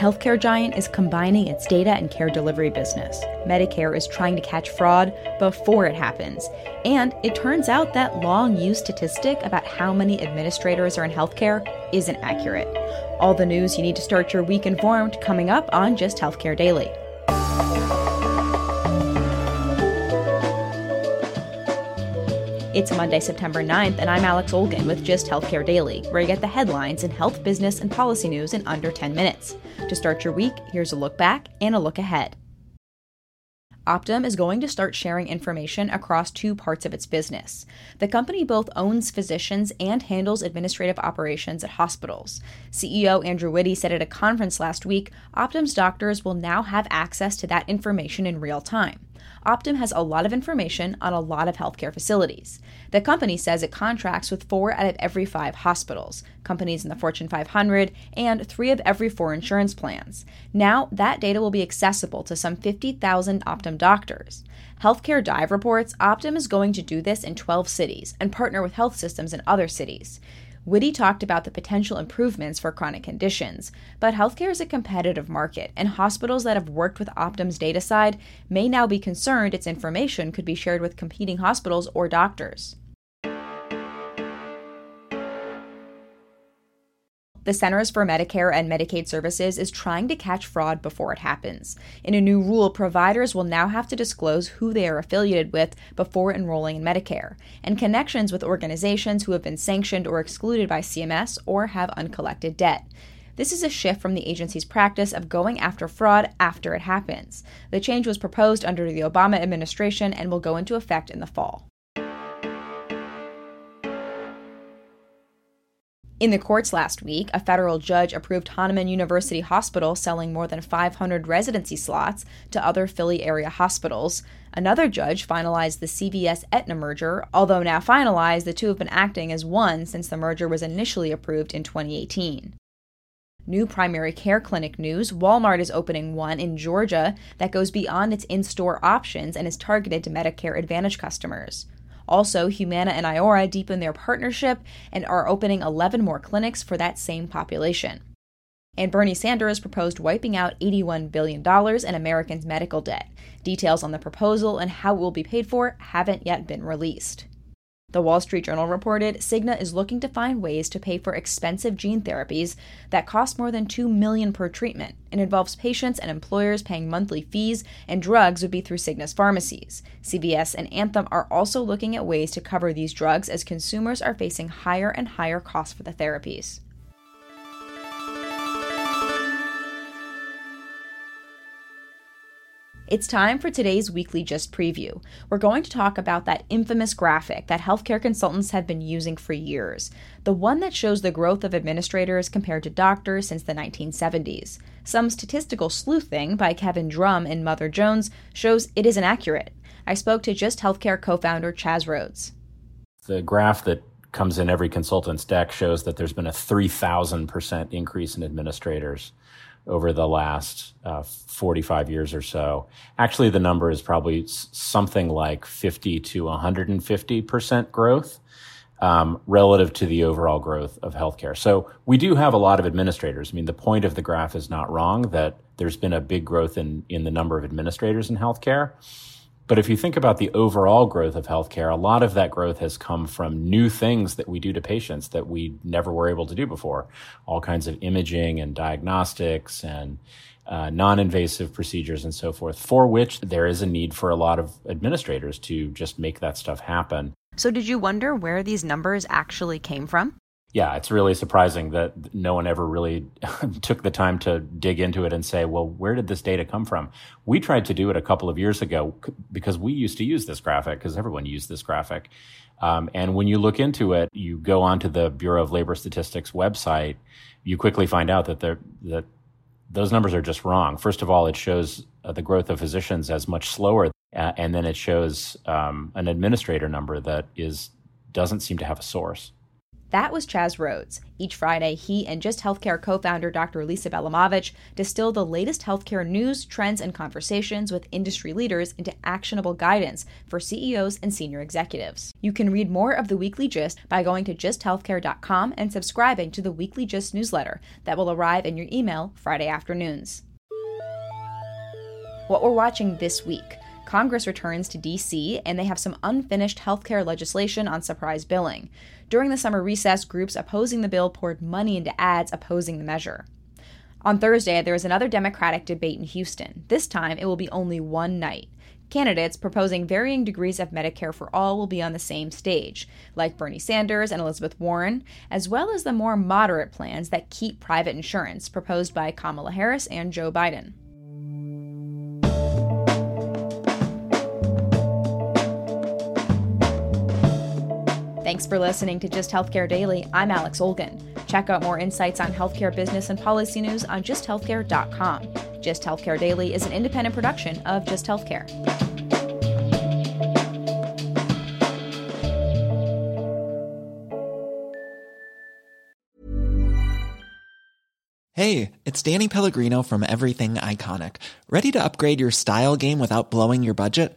healthcare giant is combining its data and care delivery business. Medicare is trying to catch fraud before it happens. And it turns out that long used statistic about how many administrators are in healthcare isn't accurate. All the news you need to start your week informed coming up on Gist Healthcare Daily. It's Monday, September 9th, and I'm Alex Olgin with Gist Healthcare Daily, where you get the headlines in health, business, and policy news in under 10 minutes. To start your week, here's a look back and a look ahead. Optum is going to start sharing information across two parts of its business. The company both owns physicians and handles administrative operations at hospitals. CEO Andrew Whitty said at a conference last week Optum's doctors will now have access to that information in real time. Optum has a lot of information on a lot of healthcare facilities. The company says it contracts with four out of every five hospitals, companies in the Fortune 500, and three of every four insurance plans. Now, that data will be accessible to some 50,000 Optum doctors. Healthcare Dive reports Optum is going to do this in 12 cities and partner with health systems in other cities. Whitty talked about the potential improvements for chronic conditions, but healthcare is a competitive market, and hospitals that have worked with Optum's data side may now be concerned its information could be shared with competing hospitals or doctors. The Centers for Medicare and Medicaid Services is trying to catch fraud before it happens. In a new rule, providers will now have to disclose who they are affiliated with before enrolling in Medicare, and connections with organizations who have been sanctioned or excluded by CMS or have uncollected debt. This is a shift from the agency's practice of going after fraud after it happens. The change was proposed under the Obama administration and will go into effect in the fall. In the courts last week, a federal judge approved Hahnemann University Hospital selling more than 500 residency slots to other Philly area hospitals. Another judge finalized the CVS Aetna merger, although now finalized, the two have been acting as one since the merger was initially approved in 2018. New primary care clinic news Walmart is opening one in Georgia that goes beyond its in store options and is targeted to Medicare Advantage customers. Also, Humana and Iora deepen their partnership and are opening 11 more clinics for that same population. And Bernie Sanders proposed wiping out $81 billion in Americans' medical debt. Details on the proposal and how it will be paid for haven't yet been released. The Wall Street Journal reported Cigna is looking to find ways to pay for expensive gene therapies that cost more than 2 million per treatment and involves patients and employers paying monthly fees and drugs would be through Cigna's pharmacies. CVS and Anthem are also looking at ways to cover these drugs as consumers are facing higher and higher costs for the therapies. It's time for today's weekly Gist Preview. We're going to talk about that infamous graphic that healthcare consultants have been using for years, the one that shows the growth of administrators compared to doctors since the 1970s. Some statistical sleuthing by Kevin Drum in Mother Jones shows it isn't accurate. I spoke to Gist Healthcare co founder Chas Roades. The graph that comes in every consultant's deck shows that there's been a 3,000% increase in administrators over the last uh, 45 years or so. Actually, the number is probably something like 50 to 150 percent growth. um, relative to the overall growth of healthcare. So we do have a lot of administrators. I mean, the point of the graph is not wrong that there's been a big growth in, in the number of administrators in healthcare. But if you think about the overall growth of healthcare, a lot of that growth has come from new things that we do to patients that we never were able to do before. All kinds of imaging and diagnostics and uh, non invasive procedures and so forth, for which there is a need for a lot of administrators to just make that stuff happen. So, did you wonder where these numbers actually came from? Yeah, it's really surprising that no one ever really took the time to dig into it and say, well, where did this data come from? We tried to do it a couple of years ago because we used to use this graphic because everyone used this graphic. Um, and when you look into it, you go onto the Bureau of Labor Statistics website, you quickly find out that that those numbers are just wrong. First of all, it shows uh, the growth of physicians as much slower, uh, and then it shows um, an administrator number that is doesn't seem to have a source. That was Chas Roades. Each Friday, he and Gist Healthcare co founder Dr. Lisa Bielamowicz distill the latest healthcare news, trends, and conversations with industry leaders into actionable guidance for CEOs and senior executives. You can read more of the Weekly Gist by going to gisthealthcare.com and subscribing to the Weekly Gist newsletter that will arrive in your email Friday afternoons. What we're watching this week. Congress returns to D.C., and they have some unfinished healthcare legislation on surprise billing. During the summer recess, groups opposing the bill poured money into ads opposing the measure. On Thursday, there is another Democratic debate in Houston. This time, it will be only one night. Candidates proposing varying degrees of Medicare for all will be on the same stage, like Bernie Sanders and Elizabeth Warren, as well as the more moderate plans that keep private insurance proposed by Kamala Harris and Joe Biden. Thanks for listening to Gist Healthcare Daily. I'm Alex Olgin. Check out more insights on healthcare business and policy news on gisthealthcare.com. Gist Healthcare Daily is an independent production of Gist Healthcare. Hey, it's Danny Pellegrino from Everything Iconic. Ready to upgrade your style game without blowing your budget?